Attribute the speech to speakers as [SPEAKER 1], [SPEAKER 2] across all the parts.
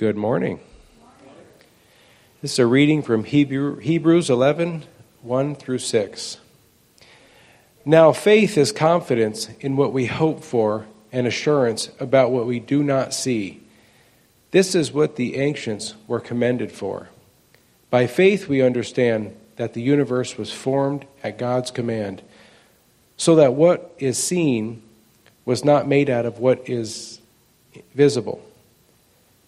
[SPEAKER 1] Good morning. This is a reading from Hebrew, Hebrews 11 1 through 6. Now, faith is confidence in what we hope for and assurance about what we do not see. This is what the ancients were commended for. By faith, we understand that the universe was formed at God's command, so that what is seen was not made out of what is visible.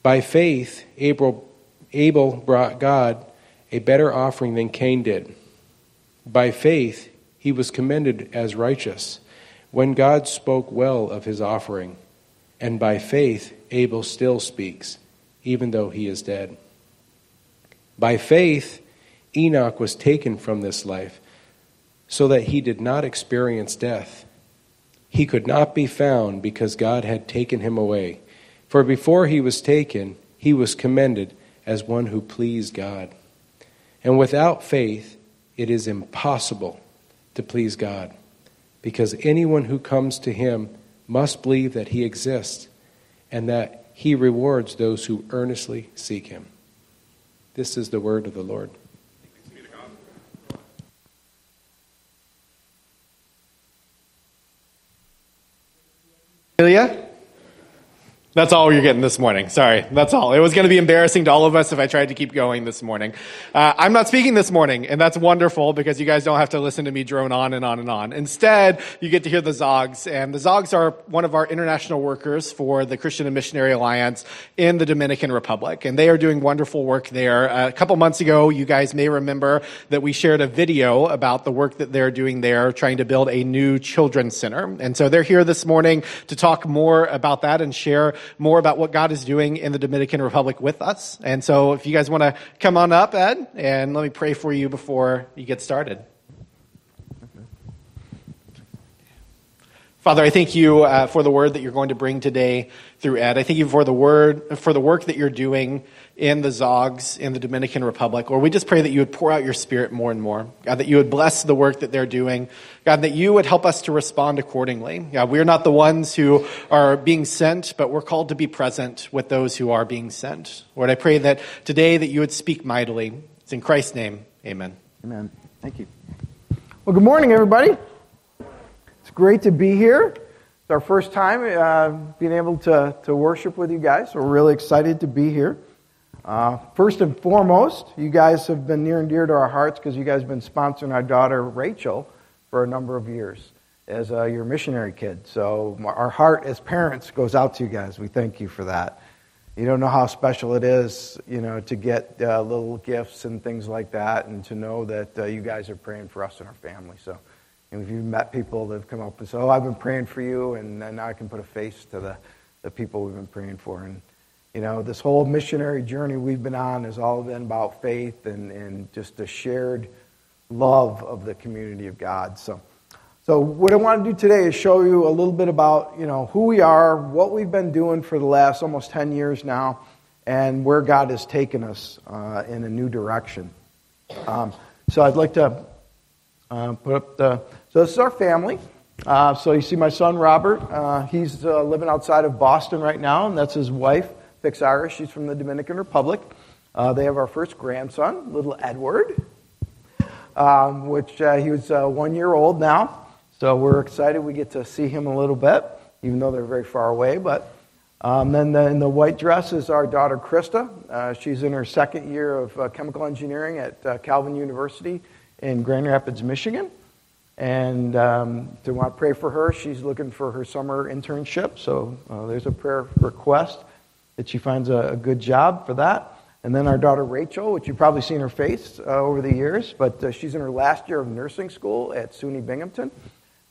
[SPEAKER 1] By faith, Abel, Abel brought God a better offering than Cain did. By faith, he was commended as righteous when God spoke well of his offering. And by faith, Abel still speaks, even though he is dead. By faith, Enoch was taken from this life so that he did not experience death. He could not be found because God had taken him away. For before he was taken, he was commended as one who pleased God. And without faith, it is impossible to please God, because anyone who comes to him must believe that he exists and that he rewards those who earnestly seek him. This is the word of the Lord.
[SPEAKER 2] Ilya? That's all you're getting this morning. Sorry, that's all. It was going to be embarrassing to all of us if I tried to keep going this morning. Uh, I'm not speaking this morning, and that's wonderful because you guys don't have to listen to me drone on and on and on. Instead, you get to hear the Zoggs, and the Zoggs are one of our international workers for the Christian and Missionary Alliance in the Dominican Republic, and they are doing wonderful work there. Uh, a couple months ago, you guys may remember that we shared a video about the work that they're doing there, trying to build a new children's center. And so they're here this morning to talk more about that and share more about what God is doing in the Dominican Republic with us. And so if you guys want to come on up, Ed, and let me pray for you before you get started. Father, I thank you uh, for the word that you're going to bring today through Ed. I thank you for the word, for the work that you're doing in the Zoggs in the Dominican Republic. Or we just pray that you would pour out your spirit more and more. God, that you would bless the work that they're doing. God, that you would help us to respond accordingly. God, we're not the ones who are being sent, but we're called to be present with those who are being sent. Lord, I pray that today that you would speak mightily. It's in Christ's name. Amen.
[SPEAKER 3] Amen. Thank you. Well, good morning, everybody It's great to be here. It's our first time uh, being able to, to worship with you guys. So we're really excited to be here. Uh, first and foremost, you guys have been near and dear to our hearts because you guys have been sponsoring our daughter Rachel for a number of years as uh, your missionary kid. So our heart as parents goes out to you guys. We thank you for that. You don't know how special it is, you know, to get uh, little gifts and things like that, and to know that uh, you guys are praying for us and our family. So and if you've met people that have come up and said, Oh, I've been praying for you, and, now I can put a face to the, the people we've been praying for. And, you know, this whole missionary journey we've been on has all been about faith and, and just a shared love of the community of God. So, so what I want to do today is show you a little bit about, you know, who we are, what we've been doing for the last almost 10 years now, and where God has taken us uh, in a new direction. Um, so I'd like to uh, put up the so this is our family. Uh, so you see my son Robert. Uh, he's uh, living outside of Boston right now, and that's his wife, Irish. She's from the Dominican Republic. Uh, they have our first grandson, little Edward, um, which uh, he was uh, one year old now. So we're excited we get to see him a little bit, even though they're very far away. But um, then the, in the white dress is our daughter Krista. she's in her second year of chemical engineering at Calvin University in Grand Rapids, Michigan and um, to want to pray for her. She's looking for her summer internship, so uh, there's a prayer request that she finds a, a, good job for that. And then our daughter Rachel, which you've probably seen her face uh, over the years, but uh, she's in her last year of nursing school at SUNY Binghamton.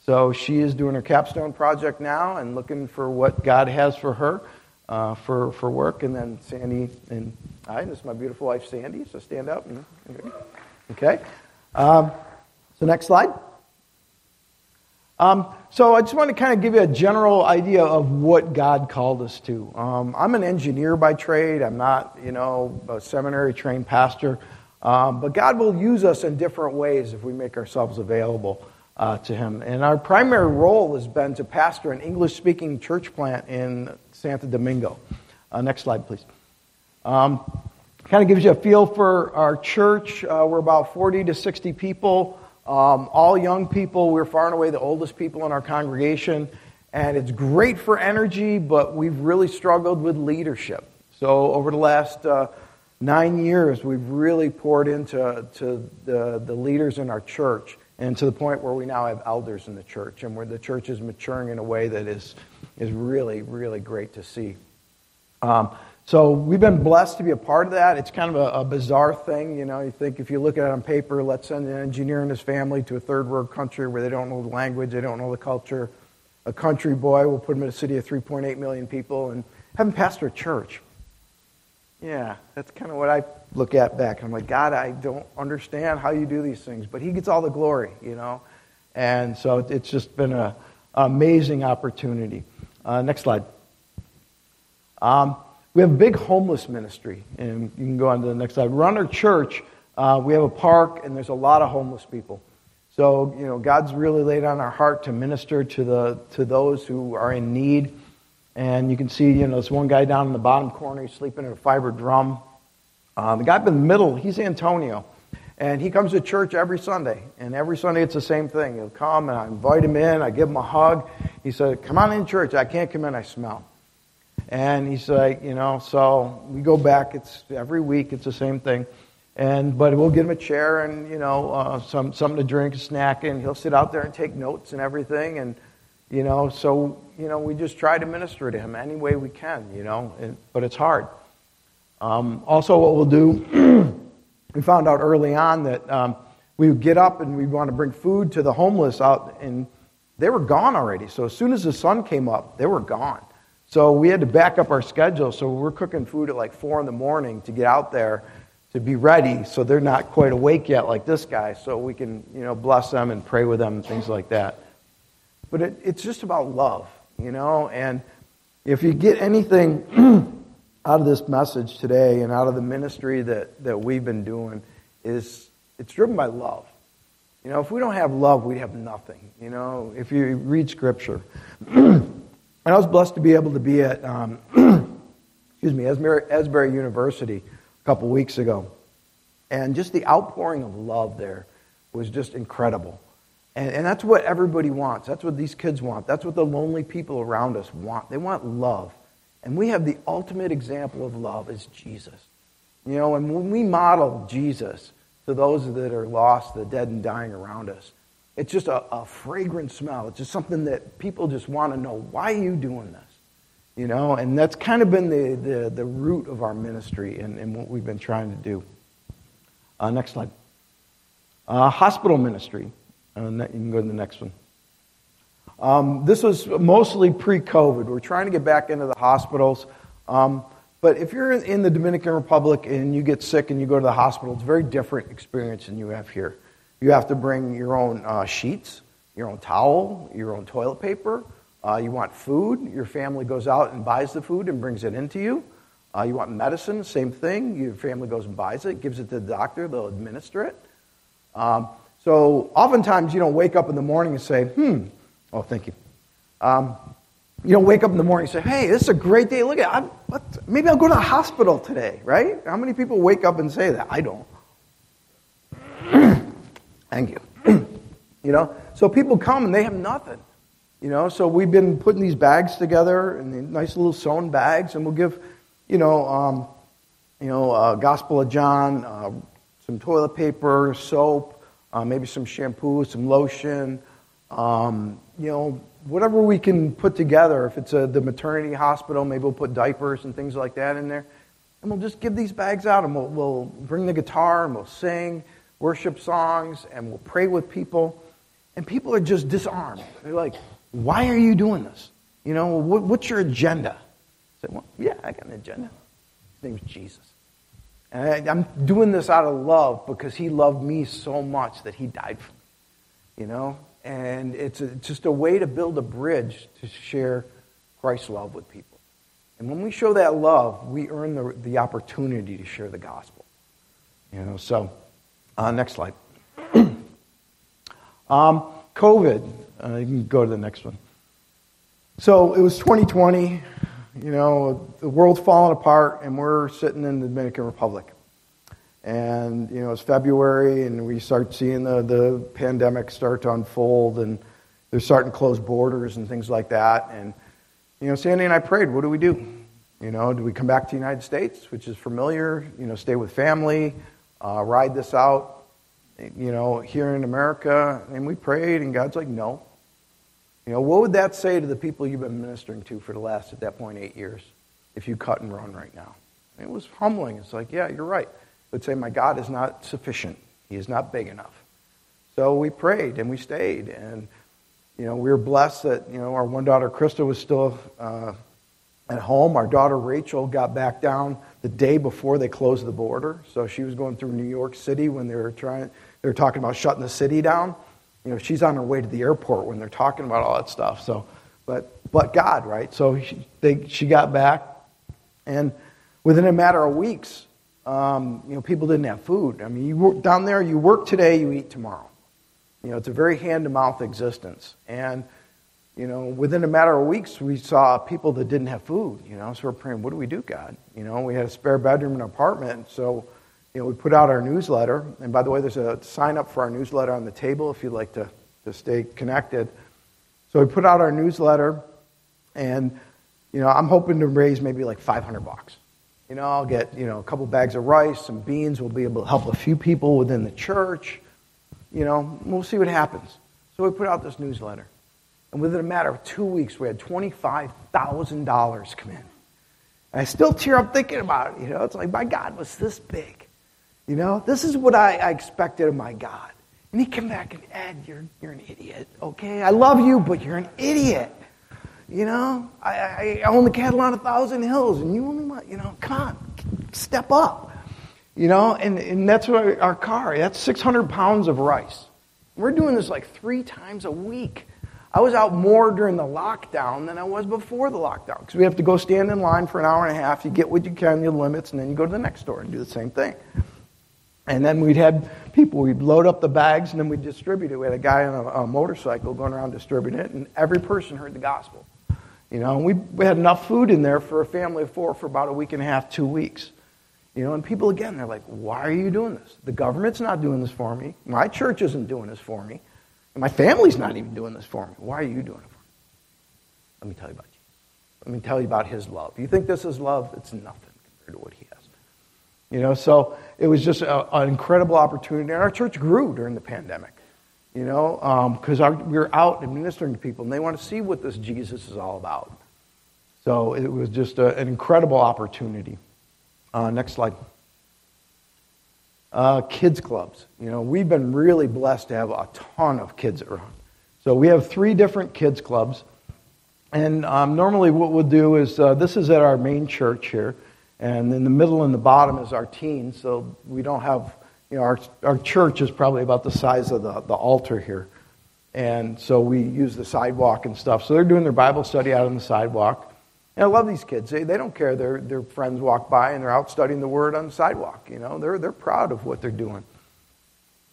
[SPEAKER 3] So she is doing her capstone project now and looking for what God has for her uh, for, for work. And then Sandy and I, this is my beautiful wife Sandy, so stand up. Okay. Um, so next slide. Um, so I just want to kind of give you a general idea of what God called us to. Um, I'm an engineer by trade. I'm not, you know, a seminary trained pastor. Um, but God will use us in different ways if we make ourselves available uh, to Him. And our primary role has been to pastor an English speaking church plant in Santo Domingo. Uh, next slide, please. Um, kind of gives you a feel for our church. Uh, we're about 40 to 60 people, um, all young people. We're far and away the oldest people in our congregation. And it's great for energy, but we've really struggled with leadership. So over the last uh, nine years, we've really poured into to the, the leaders in our church and to the point where we now have elders in the church and where the church is maturing in a way that is, is really, really great to see. Um, so we've been blessed to be a part of that. It's kind of a, a, bizarre thing, you know. You think if you look at it on paper, let's send an engineer and his family to a third world country where they don't know the language, they don't know the culture. A country boy, we'll put him in a city of 3.8 million people and have him pastor a church. Yeah, that's kind of what I look at back. I'm like, God, I don't understand how you do these things, but He gets all the glory, you know? And so it's just been an amazing opportunity. Uh, next slide. Um, we have a big homeless ministry, and you can go on to the next slide. Run our church, uh, we have a park, and there's a lot of homeless people. So, you know, God's really laid on our heart to minister to, the, to those who are in need. And you can see, you know, this one guy down in the bottom corner, he's sleeping in a fiber drum. Uh, the guy up in the middle, he's Antonio. And he comes to church every Sunday. And every Sunday it's the same thing. He'll come and I invite him in, I give him a hug. He said, Come on in church. I can't come in, I smell. And he's like, you know, so we go back. It's every week, it's the same thing. And but we'll give him a chair and you know uh, some something to drink, a snack, and he'll sit out there and take notes and everything. And you know, so, you know, we just try to minister to him any way we can, you know, and, but it's hard. Um, also, what we'll do, we found out early on that um, we would get up and we'd want to bring food to the homeless out, and they were gone already. So as soon as the sun came up, they were gone. So we had to back up our schedule. So we're cooking food at like four in the morning to get out there to be ready. So they're not quite awake yet, like this guy. So we can, you know, bless them and pray with them and things like that. But it, it's just about love, you know? And if you get anything out of this message today and out of the ministry that, that we've been doing, is it's driven by love. You know, if we don't have love, we have nothing. You know, if you read Scripture. and I was blessed to be able to be at, um, excuse me, Asbury, Asbury University a couple weeks ago. And just the outpouring of love there was just incredible. And, and that's what everybody wants. That's what these kids want. That's what the lonely people around us want. They want love. And we have the ultimate example of love is Jesus. You know, and when we model Jesus to those that are lost, the dead and dying around us, it's just a, a fragrant smell. It's just something that people just want to know. Why are you doing this? You know, and that's kind of been the, the, the root of our ministry and, and what we've been trying to do. Uh, next slide. Uh, hospital ministry. And you can go to the next one. Um, this was mostly pre COVID. We're trying to get back into the hospitals. Um, but if you're in the Dominican Republic and you get sick and you go to the hospital, it's a very different experience than you have here. You have to bring your own uh, sheets, your own towel, your own toilet paper. Uh, you want food, your family goes out and buys the food and brings it into you. Uh, you want medicine, same thing. Your family goes and buys it, gives it to the doctor, they'll administer it. Um, so oftentimes you don't wake up in the morning and say, hmm, oh, thank you. Um, you don't wake up in the morning and say, hey, this is a great day. Look at it. maybe I'll go to the hospital today, right? How many people wake up and say that? I don't. Thank you. you know, so people come and they have nothing. You know, so we've been putting these bags together these nice little sewn bags, and we'll give, you know, um, you know, uh, Gospel of John, uh, some toilet paper, soap, uh, maybe some shampoo, some lotion, um, you know, whatever we can put together. If it's a, the maternity hospital, maybe we'll put diapers and things like that in there. And we'll just give these bags out and we'll, we'll bring the guitar and we'll sing worship songs and we'll pray with people. And people are just disarmed. They're like, why are you doing this? You know, what, what's your agenda? I say, well, yeah, I got an agenda. His name's Jesus. And I, am doing this out of love because he loved me so much that he died for me. You know? And it's, a, it's just a way to build a bridge to share Christ's love with people. And when we show that love, we earn the, the opportunity to share the gospel. You know, so uh, next slide. um, COVID. Uh, you can go to the next one. So it was 2020. you know, the world's falling apart, and we're sitting in the Dominican Republic. And, you know, it's February, and we start seeing the, the pandemic start to unfold, and they're starting to close borders and things like that. And, you know, Sandy and I prayed, what do we do? You know, do we come back to the United States, which is familiar, you know, stay with family, uh, ride this out, you know, here in America? And we prayed, and God's like, no. You know, what would that say to the people you've been ministering to for the last, at that point, eight years, if you cut and run right now? it was humbling. It's like, yeah, you're right. It would say, my God is not sufficient. He is not big enough. So we prayed and we stayed. And, you know, we were blessed that, you know, our one daughter, Krista, was still uh, at home. Our daughter, Rachel, got back down the day before they closed the border. So she was going through New York City when they were trying, they were talking about shutting the city down you know, she's on her way to the airport when they're talking about all that stuff. So, but but God, right? So she, they, she got back, and within a matter of weeks, um, you know, people didn't have food. I mean, you work down there, you work today, you eat tomorrow. You know, it's a very hand to mouth existence, and you know, within a matter of weeks, we saw people that didn't have food. You know, so we're praying, what do we do, God? You know, we had a spare bedroom in an apartment, so you know, we put out our newsletter. And by the way, there's a sign up for our newsletter on the table if you'd like to, to stay connected. So we put out our newsletter, and you know, I'm hoping to raise maybe like 500 bucks. You know, I'll get you know a couple bags of rice, some beans. We'll be able to help a few people within the church. You know, we'll see what happens. So we put out this newsletter, and within a matter of two weeks, we had $25,000 come in. And I still tear up thinking about it. You know, it's like my God was this big. You know, this is what I, I expected of my God. And he came back and, Ed, you're, you're an idiot, okay? I love you, but you're an idiot. You know, I, I, own the cattle on a thousand hills, and you only want, you know, come on, step up. You know, and, and that's what our, our car, that's 600 pounds of rice. We're doing this like three times a week. I was out more during the lockdown than I was before the lockdown because we have to go stand in line for an hour and a half. You get what you can, the limits, and then you go to the next store and do the same thing. And then we'd had people, we'd load up the bags and then we'd distribute it. We had a guy on a, a motorcycle going around distributing it, and every person heard the gospel. You know, and we, we had enough food in there for a family of four for about a week and a half, two weeks. You know, and people again, they're like, why are you doing this? The government's not doing this for me. My church isn't doing this for me. And my family's not even doing this for me. Why are you doing it for me? Let me tell you about Jesus. Let me tell you about his love. You think this is love? It's nothing compared to what he has. You know, so it was just a, an incredible opportunity. And our church grew during the pandemic, you know, because um, we were out administering to people, and they want to see what this Jesus is all about. So it was just a, an incredible opportunity. Uh, next slide. Uh, kids clubs. You know, we've been really blessed to have a ton of kids around. So we have three different kids clubs. And um, normally what we'll do is uh, this is at our main church here. And in the middle and the bottom is our teens, so we don't have, you know, our, our church is probably about the size of the, the altar here. And so we use the sidewalk and stuff. So they're doing their Bible study out on the sidewalk. And I love these kids. They, they don't care. Their, their friends walk by and they're out studying the Word on the sidewalk. You know, they're, they're proud of what they're doing.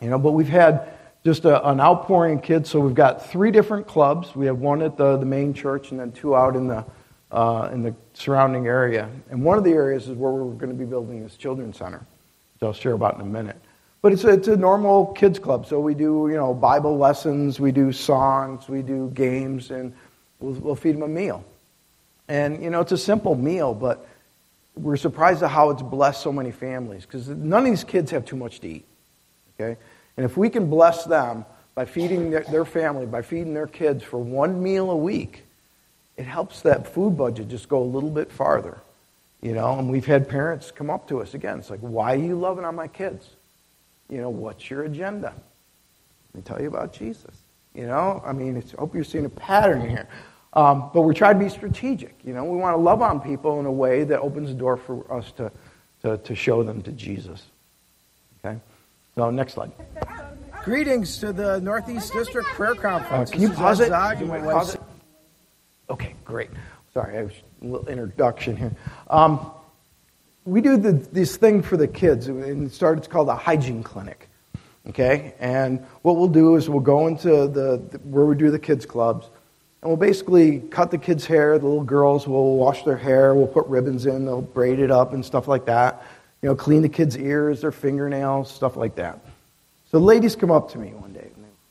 [SPEAKER 3] You know, but we've had just a, an outpouring of kids. So we've got three different clubs. We have one at the, the main church and then two out in the, uh, in the surrounding area. And one of the areas is where we're going to be building this children's center, which I'll share about in a minute. But it's a, it's a normal kids club. So we do, you know, Bible lessons, we do songs, we do games, and we'll, we'll feed them a meal. And, you know, it's a simple meal, but we're surprised at how it's blessed so many families because none of these kids have too much to eat. Okay? And if we can bless them by feeding their, family, by feeding their kids for one meal a week, it helps that food budget just go a little bit farther. You know, and we've had parents come up to us again. It's like, why are you loving on my kids? You know, what's your agenda? Let me tell you about Jesus. You know, I mean, I hope you're seeing a pattern here. Um, but we try to be strategic. You know, we want to love on people in a way that opens the door for us to, to, to show them to Jesus. Okay? So, next slide.
[SPEAKER 4] Greetings to the Northeast District Prayer Conference.
[SPEAKER 3] Uh, can you pause it? You pause it. Okay, great. Sorry, I was a little introduction here. Um, we do the, this thing for the kids, and it started, it's called a hygiene clinic. Okay, and what we'll do is we'll go into the, the where we do the kids clubs, And we'll basically cut the kids' hair. The little girls will wash their hair. We'll put ribbons in. They'll braid it up and stuff like that. You know, clean the kids' ears, their fingernails, stuff like that. So the ladies come up to me one day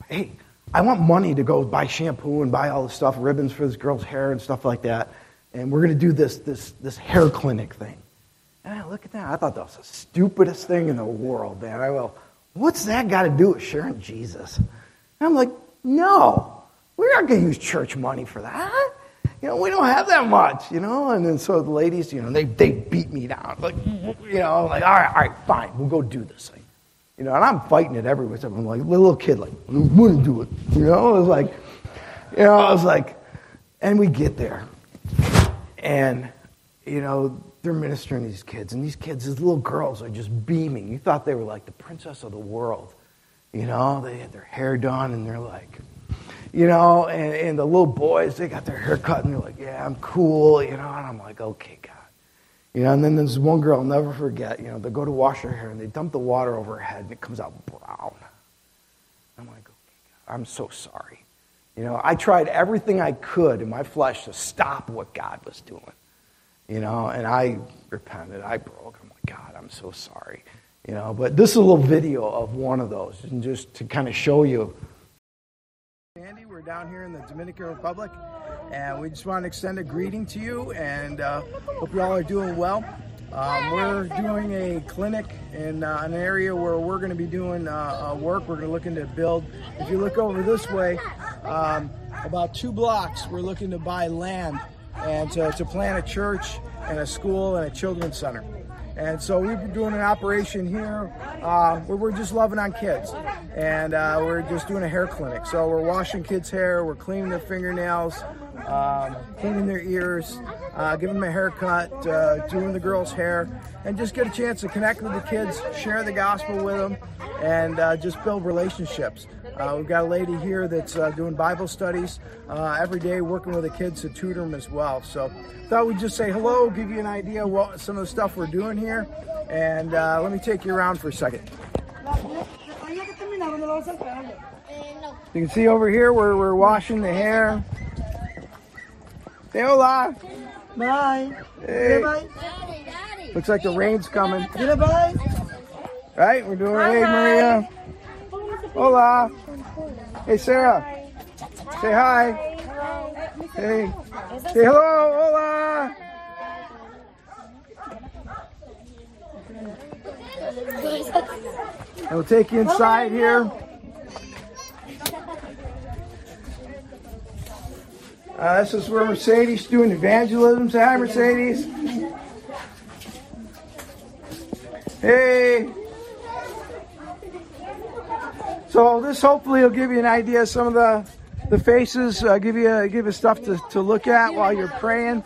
[SPEAKER 3] hey, I want money to go buy shampoo and buy all this stuff, ribbons for this girl's hair and stuff like that. And we're going to do this, this, this hair clinic thing. And I look at that. I thought that was the stupidest thing in the world, man. I go, what's that got to do with sharing Jesus? And I'm like, no, we're not going to use church money for that. You know, we don't have that much, you know? And then so the ladies, you know, they, they beat me down. Like, you know, like, all right, all right, fine, we'll go do this thing. You know, and I'm fighting it everywhere. I'm like, little kid, like, want to do it. You know, it was like, you know, I was like, and we get there. And, you know, they're ministering to these kids. And these kids, these little girls, are just beaming. You thought they were like the princess of the world. You know, they had their hair done and they're like, you know, and, and the little boys, they got their hair cut and they're like, yeah, I'm cool, you know. And I'm like, okay, God. You know, and then there's one girl I'll never forget, you know, they go to wash her hair and they dump the water over her head and it comes out brown. I'm like, okay, God, I'm so sorry. You know, I tried everything I could in my flesh to stop what God was doing. You know, and I repented. I broke. I'm like, God, I'm so sorry. You know, but this is a little video of one of those, and just to kind of show you.
[SPEAKER 4] Andy, we're down here in the Dominican Republic, and we just want to extend a greeting to you, and uh, hope you all are doing well. Um, we're doing a clinic in uh, an area where we're going to be doing uh, work. We're going to look into build. If you look over this way, um, about two blocks, we're looking to buy land and to, to plant a church and a school and a children's center. And so we've been doing an operation here uh, where we're just loving on kids. And uh, we're just doing a hair clinic. So we're washing kids' hair, we're cleaning their fingernails, um, cleaning their ears, uh, giving them a haircut, uh, doing the girls' hair, and just get a chance to connect with the kids, share the gospel with them, and uh, just build relationships. Uh, we've got a lady here that's uh, doing Bible studies uh, every day, working with the kids to tutor them as well. So, thought we'd just say hello, give you an idea what some of the stuff we're doing here, and let me take you around for a second. You can see over here where we're washing the hair. Say hola.
[SPEAKER 5] Bye.
[SPEAKER 4] Hey.
[SPEAKER 5] Bye.
[SPEAKER 4] Looks like the rain's coming.
[SPEAKER 5] Bye.
[SPEAKER 4] Right? We're doing. it. Hey, Maria. Hola. Hey, Sarah. Say hi. Hey. Say hello. Hola. We'll take you inside here. Uh, this is where Mercedes doing evangelism. Hi, Mercedes. Hey. So this hopefully will give you an idea of some of the the faces, uh, give you give you stuff to, to look at while you're praying,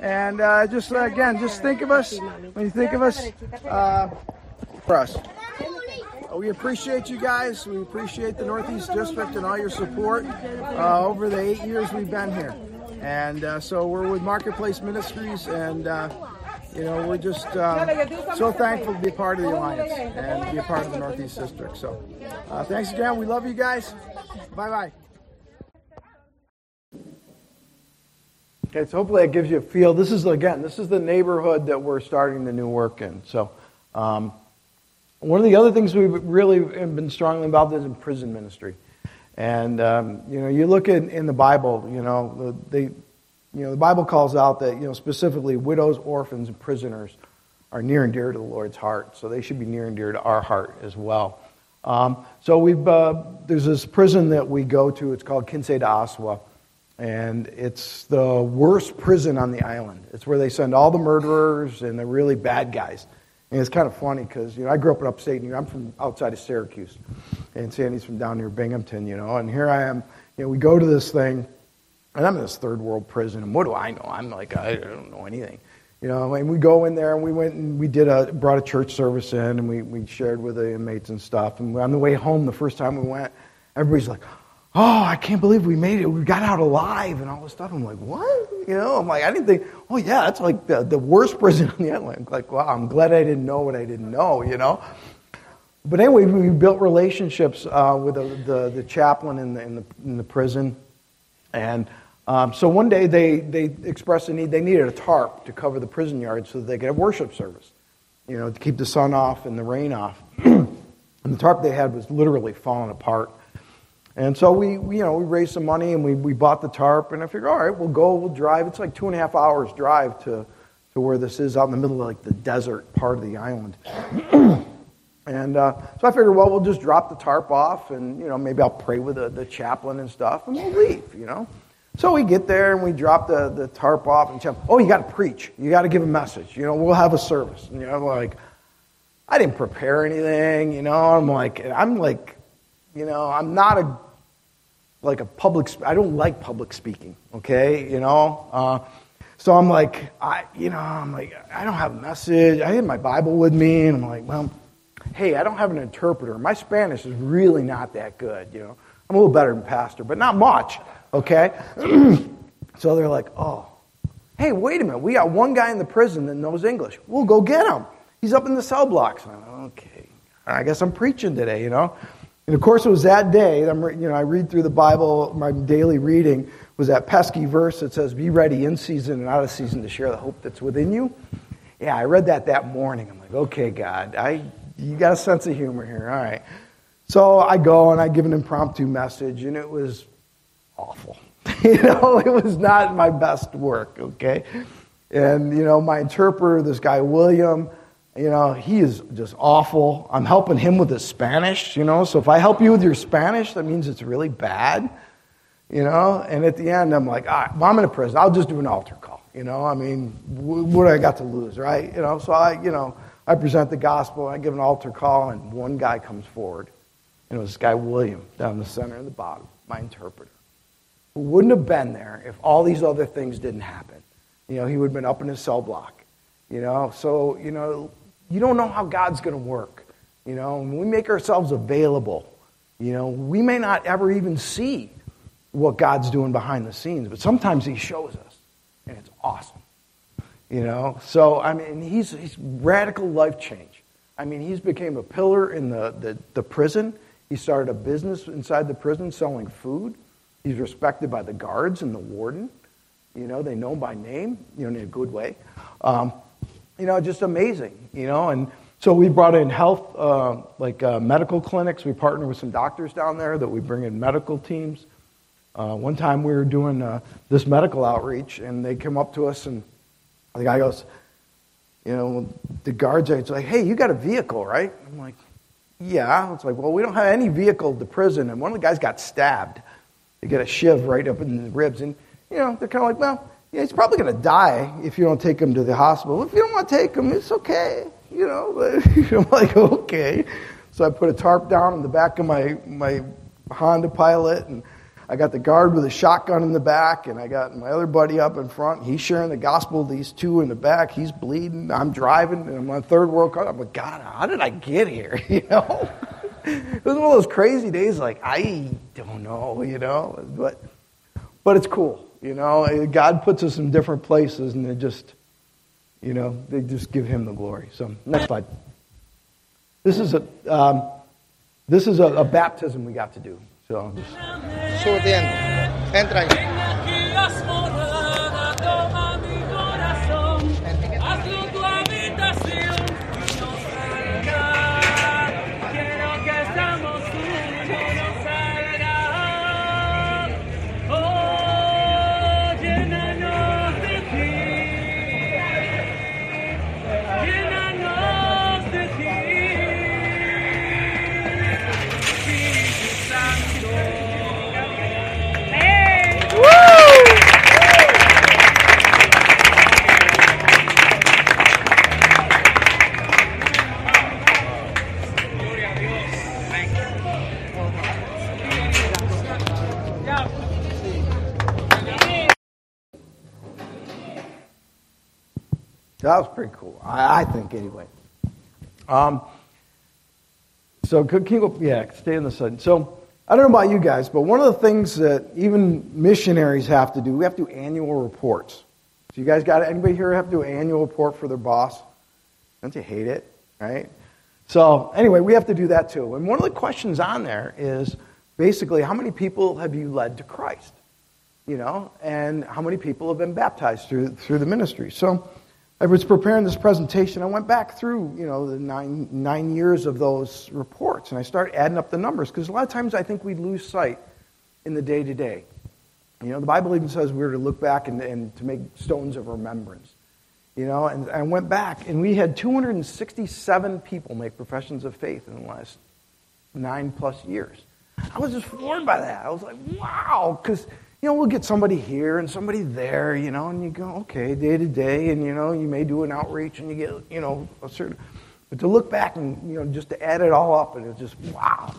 [SPEAKER 4] and uh, just again, just think of us when you think of us uh, for us. We appreciate you guys. We appreciate the Northeast District and all your support uh, over the eight years we've been here. And uh, so we're with Marketplace Ministries, and uh, you know we're just uh, so thankful to be part of the alliance and be a part of the Northeast District. So uh, thanks again. We love you guys. Bye bye.
[SPEAKER 3] Okay, so hopefully that gives you a feel. This is, again, this is the neighborhood that we're starting the new work in. So, um, one of the other things we've really been strongly involved in is in prison ministry. And, um, you know, you look at in the Bible, you know, the, they, you know, the Bible calls out that, you know, specifically widows, orphans, and prisoners are near and dear to the Lord's heart. So they should be near and dear to our heart as well. Um, so we've, uh, there's this prison that we go to. It's called Quince de Azua and it's the worst prison on the island. It's where they send all the murderers and the really bad guys. And it's kind of funny because you know I grew up in upstate New York. I'm from outside of Syracuse, and Sandy's from down near Binghamton. You know, and here I am. You know, we go to this thing, and I'm in this third world prison. And what do I know? I'm like I don't know anything. You know, and we go in there and we went and we did a brought a church service in and we, we shared with the inmates and stuff. And on the way home, the first time we went, everybody's like, oh, I can't believe we made it. We got out alive and all this stuff. I'm like, what? You know, I'm like, I didn't think, oh, yeah, that's like the, the worst prison on the island. Like, wow, I'm glad I didn't know what I didn't know, you know? But anyway, we built relationships uh, with the, the, the, chaplain in the, in, the, in the prison. And Um, so one day they, they expressed a need. They needed a tarp to cover the prison yard so that they could have worship service, you know, to keep the sun off and the rain off. and the tarp they had was literally falling apart. And so we, we, you know, we raised some money and we, we bought the tarp. And I figured, all right, we'll go, we'll drive. It's like two and a half hours drive to, to where this is out in the middle of like the desert part of the island. and uh, so I figured, well, we'll just drop the tarp off and, you know, maybe I'll pray with the, the chaplain and stuff and we'll leave, you know. So we get there and we drop the, the tarp off and tell, oh, you got to preach. You got to give a message. You know, we'll have a service. And, you know, like, I didn't prepare anything, you know. I'm like, I'm like, you know, I'm not a, like a public, I don't like public speaking, okay, you know. Uh, so I'm like, I, you know, I'm like, I don't have a message. I had my Bible with me and I'm like, well, hey, I don't have an interpreter. My Spanish is really not that good, you know. I'm a little better than pastor, but not much. Okay? so they're like, oh, hey, wait a minute. We got one guy in the prison that knows English. We'll go get him. He's up in the cell blocks. And I'm like, okay. I guess I'm preaching today, you know? And of course, it was that day. You know, I read through the Bible. My daily reading was that pesky verse that says, "Be ready in season and out of season to share the hope that's within you." Yeah, I read that that morning. I'm like, okay, God, I you got a sense of humor here. All right. So I go and I give an impromptu message, and it was awful. you know, it was not my best work, okay? And, you know, my interpreter, this guy William, you know, he is just awful. I'm helping him with his Spanish, you know, so if I help you with your Spanish, that means it's really bad, you know? And at the end, I'm like, all right, well, I'm in a prison. I'll just do an altar call, you know? I mean, what do I got to lose, right? You know, so I, you know, I present the gospel, I give an altar call, and one guy comes forward. And it was this guy, William, down the center and the bottom, my interpreter who wouldn't have been there if all these other things didn't happen. You know, he would have been up in his cell block. You know, so, you know, you don't know how God's going to work. You know, we make ourselves available, you know, we may not ever even see what God's doing behind the scenes, but sometimes He shows us, and it's awesome. You know, so, I mean, he's, he's radical life change. I mean, he's became a pillar in the, the, the prison. He started a business inside the prison selling food. He's respected by the guards and the warden. You know, they know him by name, you know, in a good way. Um, you know, just amazing, you know. And so we brought in health, uh, like uh, medical clinics. We partner with some doctors down there that we bring in medical teams. Uh, one time we were doing uh, this medical outreach, and they come up to us, and the guy goes, you know, the guards are like, hey, you got a vehicle, right? I'm like, yeah. It's like, well, we don't have any vehicle to prison, and one of the guys got stabbed. They get a shiv right up in the ribs. And, you know, they're kind of like, well, yeah, he's probably going to die if you don't take him to the hospital. If you don't want to take him, it's okay. You know, I'm like, okay. So I put a tarp down in the back of my, my Honda Pilot, and I got the guard with a shotgun in the back, and I got my other buddy up in front. He's sharing the gospel. These two in the back. He's bleeding. I'm driving, and I'm on third world car. I'm like, God, how did I get here? You know it was one of those crazy days. Like I don't know, you know, but but it's cool, you know. God puts us in different places, and they just, you know, they just give Him the glory. So next slide. This is a um, this is a, a, baptism we got to do. So. Just...
[SPEAKER 5] so then, entra.
[SPEAKER 3] That was pretty cool, I, I think, anyway. Um, so, go, yeah, stay in the sun. So, I don't know about you guys, but one of the things that even missionaries have to do, we have to do annual reports. So, you guys got? Anybody here have to do an annual report for their boss? Don't you hate it, right? So, anyway, we have to do that too. And one of the questions on there is basically, how many people have you led to Christ? you know, and how many people have been baptized through, through the ministry. So I was preparing this presentation. I went back through, you know, the nine, nine years of those reports, and I started adding up the numbers because a lot of times I think we lose sight in the day to day. You know, the Bible even says we're to look back and, and to make stones of remembrance. You know, and I went back, and we had 267 people make professions of faith in the last nine plus years. I was just floored by that. I was like, wow, because you know, we'll get somebody here and somebody there, you know, and you go, okay, day to day, and you know, you may do an outreach and you get, you know, a certain, but to look back and you know, just to add it all up, and it's just wow.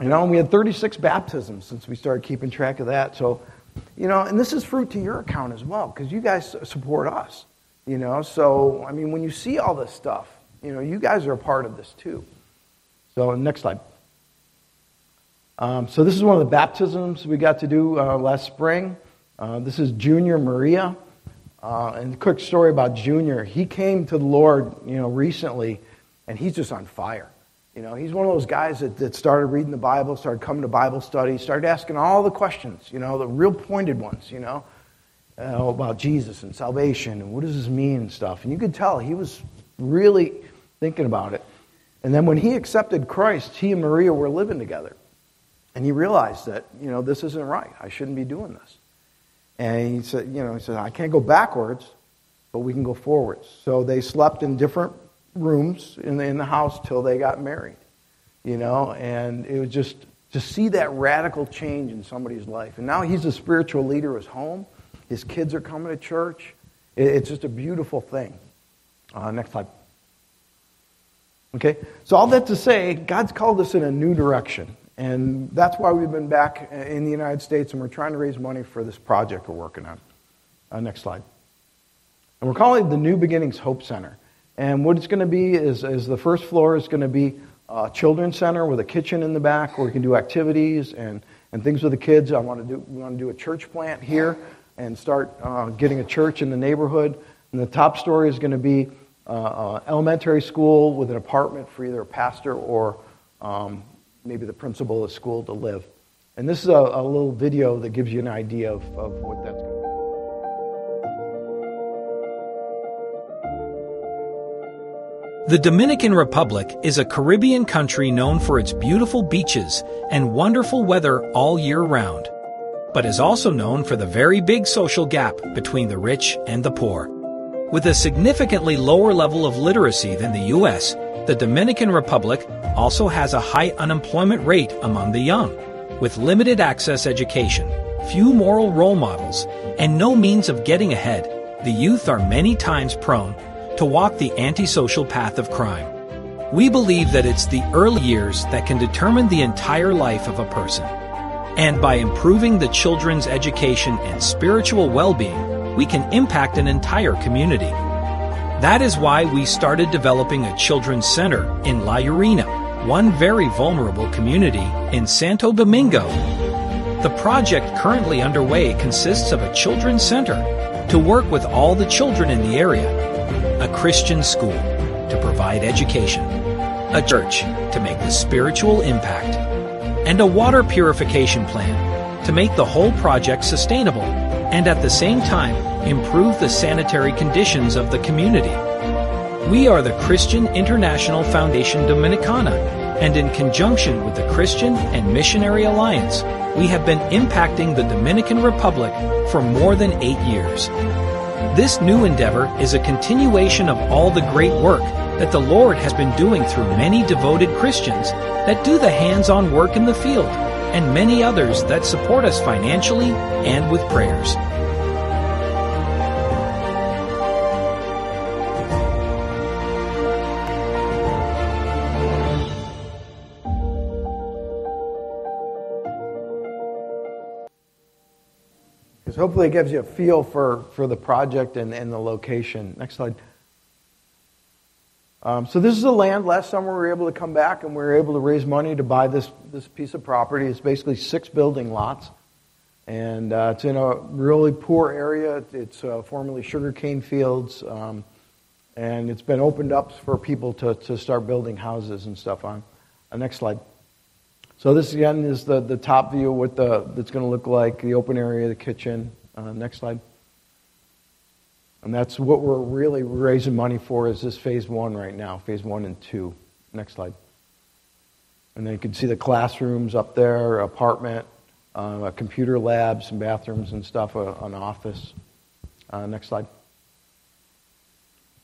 [SPEAKER 3] You know, and we had 36 baptisms since we started keeping track of that. So, you know, and this is fruit to your account as well because you guys support us. You know, so I mean, when you see all this stuff, you know, you guys are a part of this too. So, next slide. Um, so this is one of the baptisms we got to do uh, last spring. Uh, this is Junior Maria. Uh, and quick story about Junior. He came to the Lord, you know, recently, and he's just on fire. You know, he's one of those guys that, that started reading the Bible, started coming to Bible study, started asking all the questions, you know, the real pointed ones, you know, uh, about Jesus and salvation and what does this mean and stuff. And you could tell he was really thinking about it. And then when he accepted Christ, he and Maria were living together. And he realized that, you know, this isn't right. I shouldn't be doing this. And he said, you know, he said, I can't go backwards, but we can go forwards. So they slept in different rooms in the, in the house till they got married, you know, and it was just to see that radical change in somebody's life. And now he's a spiritual leader of his home. His kids are coming to church. It, it's just a beautiful thing. Uh, next slide. Okay, so all that to say, God's called us in a new direction. And that's why we've been back in the United States and we're trying to raise money for this project we're working on. Uh, next slide. And we're calling it the New Beginnings Hope Center. And what it's going to be is, is the first floor is going to be a children's center with a kitchen in the back where we can do activities and, and things with the kids. I want to do, we want to do a church plant here and start uh, getting a church in the neighborhood. And the top story is going to be uh, uh, elementary school with an apartment for either a pastor or um, maybe the principal of school to live. And this is a, a little video that gives you an idea of, of what that's going to be.
[SPEAKER 5] The Dominican Republic is a Caribbean country known for its beautiful beaches and wonderful weather all year round, but is also known for the very big social gap between the rich and the poor. With a significantly lower level of literacy than the U.S., the Dominican Republic also has a high unemployment rate among the young, with limited access education, few moral role models, and no means of getting ahead. The youth are many times prone to walk the antisocial path of crime. We believe that it's the early years that can determine the entire life of a person. And by improving the children's education and spiritual well-being, we can impact an entire community. That is why we started developing a children's center in La Urena, one very vulnerable community in Santo Domingo. The project currently underway consists of a children's center to work with all the children in the area, a Christian school to provide education, a church to make the spiritual impact, and a water purification plan to make the whole project sustainable and at the same time improve the sanitary conditions of the community. We are the Christian International Foundation Dominicana, and in conjunction with the Christian and Missionary Alliance, we have been impacting the Dominican Republic for more than eight years. This new endeavor is a continuation of all the great work that the Lord has been doing through many devoted Christians that do the hands-on work in the field and many others that support us financially and with prayers.
[SPEAKER 3] So hopefully it gives you a feel for, for the project and, and the location. Next slide. Um, so this is the land. Last summer we were able to come back and we were able to raise money to buy this, this piece of property. It's basically six building lots. And uh, it's in a really poor area. It's uh, formerly sugarcane fields. Um, and it's been opened up for people to, to start building houses and stuff on. Uh, next slide. So this again is the, the top view what the, that's going to look like, the open area, the kitchen. Uh, next slide. And that's what we're really raising money for is this phase one right now, phase one and two. Next slide. And then you can see the classrooms up there, apartment, uh, a computer lab, some bathrooms and stuff, uh, an office. Uh, next slide.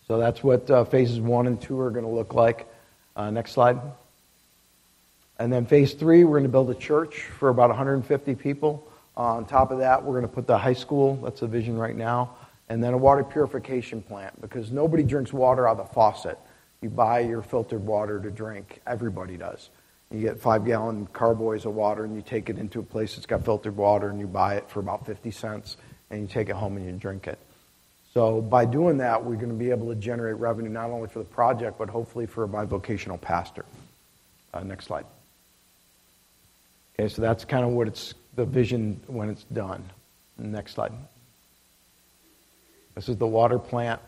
[SPEAKER 3] So that's what uh, phases one and two are going to look like. Uh, next slide. And then phase three, we're going to build a church for about 150 people. on top of that, we're going to put the high school, that's the vision right now, and then a water purification plant because nobody drinks water out of the faucet. You buy your filtered water to drink, everybody does. You get five gallon carboys of water and you take it into a place that's got filtered water and you buy it for about 50 cents and you take it home and you drink it. So by doing that, we're going to be able to generate revenue not only for the project, but hopefully for my vocational pastor. Uh, next slide. Okay, so that's kind of what it's the vision when it's done. Next slide. This is the water plant.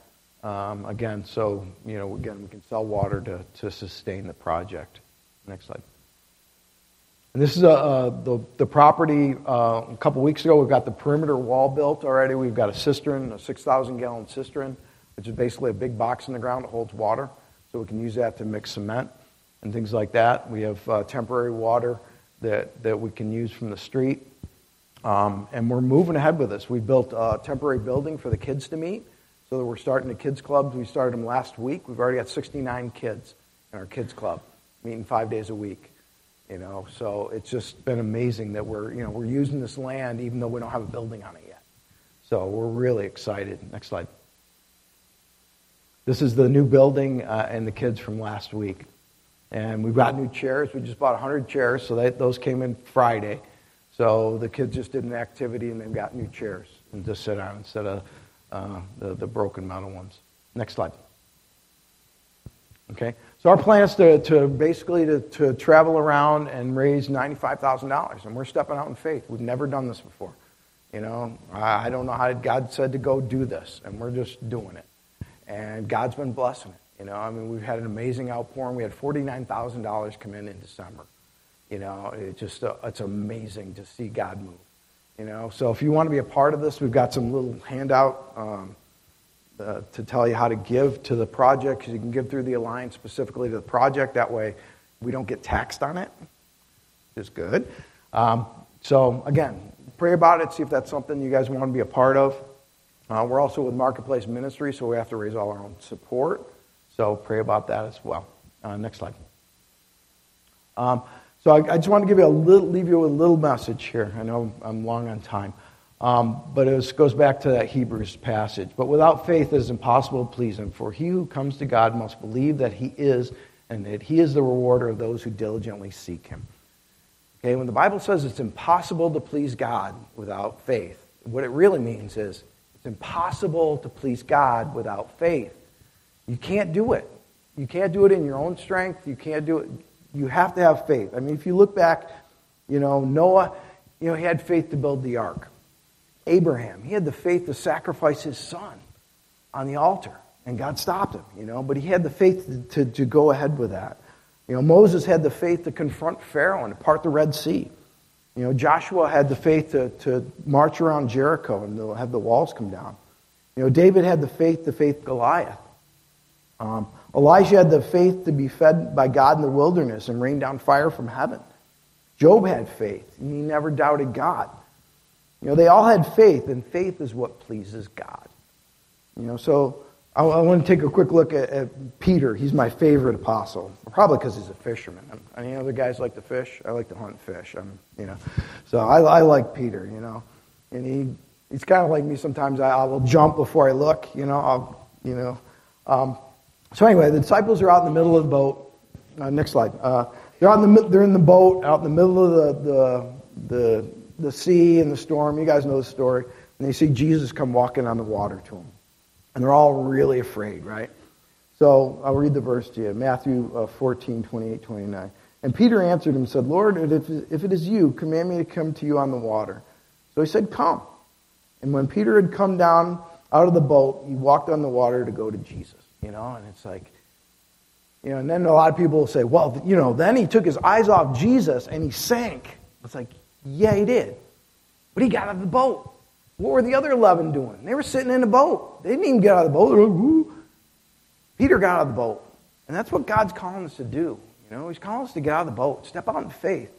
[SPEAKER 3] Um, again, so you know, again, we can sell water to, to sustain the project. Next slide. And this is a, uh, the, the property. Uh, a couple weeks ago, we've got the perimeter wall built already. We've got a cistern, a 6,000 gallon cistern, which is basically a big box in the ground that holds water. So we can use that to mix cement and things like that. We have uh, temporary water that, that we can use from the street. Um, and we're moving ahead with this. We built a temporary building for the kids to meet. So that we're starting the kids clubs. We started them last week. We've already got 69 kids in our kids club, meeting five days a week. You know, so it's just been amazing that we're, you know, we're using this land even though we don't have a building on it yet. So we're really excited. Next slide. This is the new building uh, and the kids from last week. And we've got new chairs. We just bought 100 chairs, so that, those came in Friday. So the kids just did an activity and they've got new chairs and just sit on instead of uh, the, the broken metal ones. Next slide. Okay, so our plan is to, to basically to, to travel around and raise $95,000, and we're stepping out in faith. We've never done this before. You know, I don't know how God said to go do this, and we're just doing it. And God's been blessing it. You know, I mean, we've had an amazing outpouring. We had $49,000 come in in December. You know, it's just uh, it's amazing to see God move. You know, so if you want to be a part of this, we've got some little handout um, uh, to tell you how to give to the project you can give through the alliance specifically to the project. That way, we don't get taxed on it. it. Is good. Um, so again, pray about it. See if that's something you guys want to be a part of. Uh, we're also with Marketplace Ministry, so we have to raise all our own support. So pray about that as well. Uh, next slide. Um, so I, I, just want to give you a little, leave you with a little message here. I know I'm long on time. Um, but it goes back to that Hebrews passage. But without faith it is impossible to please him, for he who comes to God must believe that he is, and that he is the rewarder of those who diligently seek him. Okay, when the Bible says it's impossible to please God without faith, what it really means is it's impossible to please God without faith. You can't do it. You can't do it in your own strength. You can't do it. You have to have faith. I mean, if you look back, you know, Noah, you know, he had faith to build the ark. Abraham, he had the faith to sacrifice his son on the altar, and God stopped him, you know, but he had the faith to, to, to go ahead with that. You know, Moses had the faith to confront Pharaoh and part the Red Sea. You know, Joshua had the faith to, to march around Jericho and have the walls come down. You know, David had the faith to face Goliath. Um, Elijah had the faith to be fed by God in the wilderness and rain down fire from heaven. Job had faith, and he never doubted God. You know, they all had faith, and faith is what pleases God. You know, so I, I want to take a quick look at, at, Peter. He's my favorite apostle, probably because he's a fisherman. i Any other guys like to fish? I like to hunt fish. I'm, you know, so I, I like Peter. You know, and he he's kind of like me. Sometimes I, I will jump before I look. You know, I'll, you know. Um, so anyway, the disciples are out in the middle of the boat. Uh, next slide. Uh, they're out in the they're in the boat out in the middle of the the, the the sea and the storm. You guys know the story. And they see Jesus come walking on the water to them. And they're all really afraid, right? So I'll read the verse to you Matthew uh, 14, 28, 29. And Peter answered him and said, Lord, if, if it is you, command me to come to you on the water. So he said, Come. And when Peter had come down out of the boat, he walked on the water to go to Jesus. You know, and it's like, You know, and then a lot of people will say, well, you know, then he took his eyes off Jesus and he sank. It's like, yeah, he did. But he got out of the boat. What were the other 11 doing? They were sitting in the boat. They didn't even get out of the boat. Peter got out of the boat. And that's what God's calling us to do. You know, he's calling us to get out of the boat, step out in faith.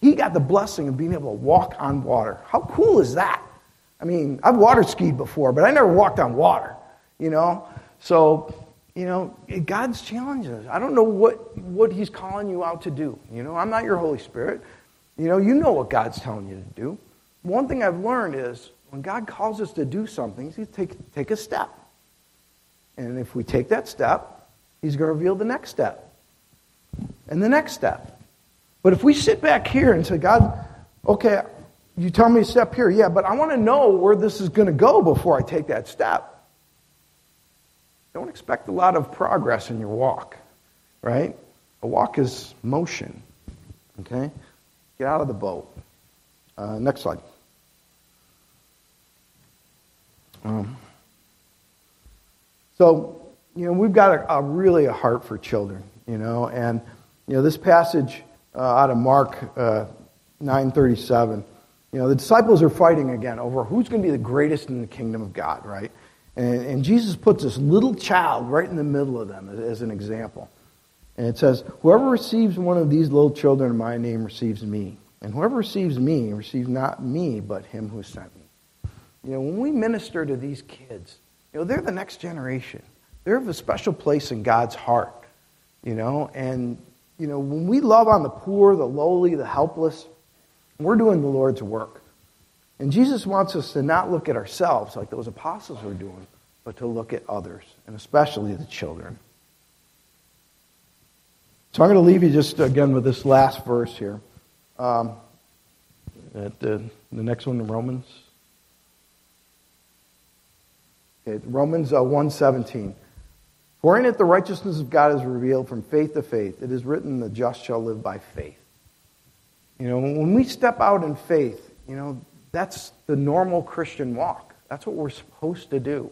[SPEAKER 3] He got the blessing of being able to walk on water. How cool is that? I mean, I've water skied before, but I never walked on water, you know? So, you know, God's challenging us. I don't know what, what He's calling you out to do. You know, I'm not your Holy Spirit. You know, you know what God's telling you to do. One thing I've learned is when God calls us to do something, He's take, take a step. And if we take that step, He's going to reveal the next step and the next step. But if we sit back here and say, God, okay, you tell me to step here, yeah, but I want to know where this is going to go before I take that step. Don't expect a lot of progress in your walk, right? A walk is motion, okay? Get out of the boat. Uh, next slide. Um, so, you know, we've got a, a, really a heart for children, you know, and, you know, this passage uh, out of Mark uh, 937, you know, the disciples are fighting again over who's going to be the greatest in the kingdom of God, right? And, and Jesus puts this little child right in the middle of them as, as an example. And it says, Whoever receives one of these little children in my name receives me. And whoever receives me receives not me, but him who sent me. You know, when we minister to these kids, you know, they're the next generation. They're of a special place in God's heart. You know, and, you know, when we love on the poor, the lowly, the helpless, we're doing the Lord's work. And Jesus wants us to not look at ourselves like those apostles were doing, but to look at others, and especially the children. So I'm going to leave you just again with this last verse here. Um, at the, the next one, in Romans. Okay, Romans uh, 1.17. For in it the righteousness of God is revealed from faith to faith. It is written, the just shall live by faith. You know, when we step out in faith, you know, that's the normal Christian walk. That's what we're supposed to do.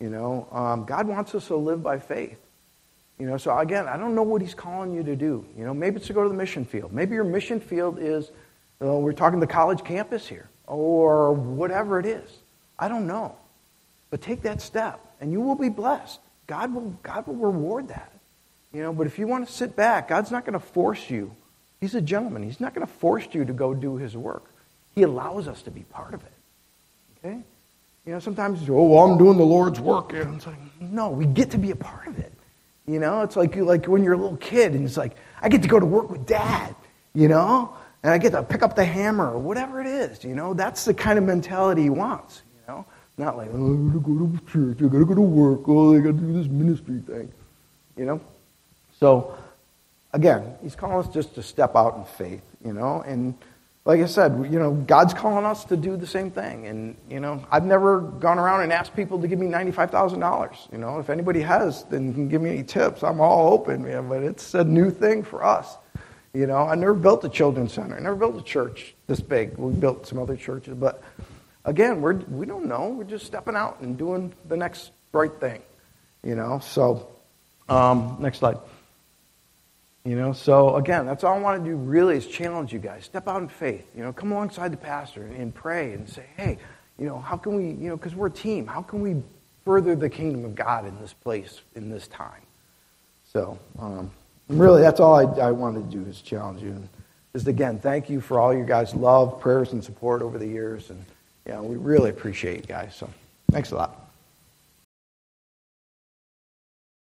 [SPEAKER 3] You know, um, God wants us to live by faith. You know, so again, I don't know what He's calling you to do. You know, maybe it's to go to the mission field. Maybe your mission field is, you know, we're talking the college campus here, or whatever it is. I don't know, but take that step, and you will be blessed. God will, God will reward that. You know, but if you want to sit back, God's not going to force you He's a gentleman. He's not going to force you to go do his work. He allows us to be part of it. Okay? You know, sometimes, oh, I'm doing the Lord's work. And it's like, no, we get to be a part of it. You know, it's like, you like when you're a little kid and it's like, I get to go to work with dad, you know, and I get to pick up the hammer or whatever it is, you know. That's the kind of mentality he wants, you know. Not like, oh, I gotta go to church, I gotta go to work, oh, I gotta do this ministry thing, you know. So, again, he's calling us just to step out in faith, you know, and like I said, you know, God's calling us to do the same thing. And, you know, I've never gone around and asked people to give me $95,000. You know, if anybody has, then can give me any tips. I'm all open, man, but it's a new thing for us. You know, I never built a children's center. I never built a church this big. We built some other churches, but again, we're, we don't know. We're just stepping out and doing the next right thing, you know. So, um, next slide. You know, so again, that's all I want to do really is challenge you guys. Step out in faith. You know, come alongside the pastor and pray and say, hey, you know, how can we, you know, because we're a team, how can we further the kingdom of God in this place, in this time? So, um, really, that's all I, I wanted to do is challenge you. And just again, thank you for all your guys' love, prayers, and support over the years. And, you know, we really appreciate you guys. So, thanks a lot.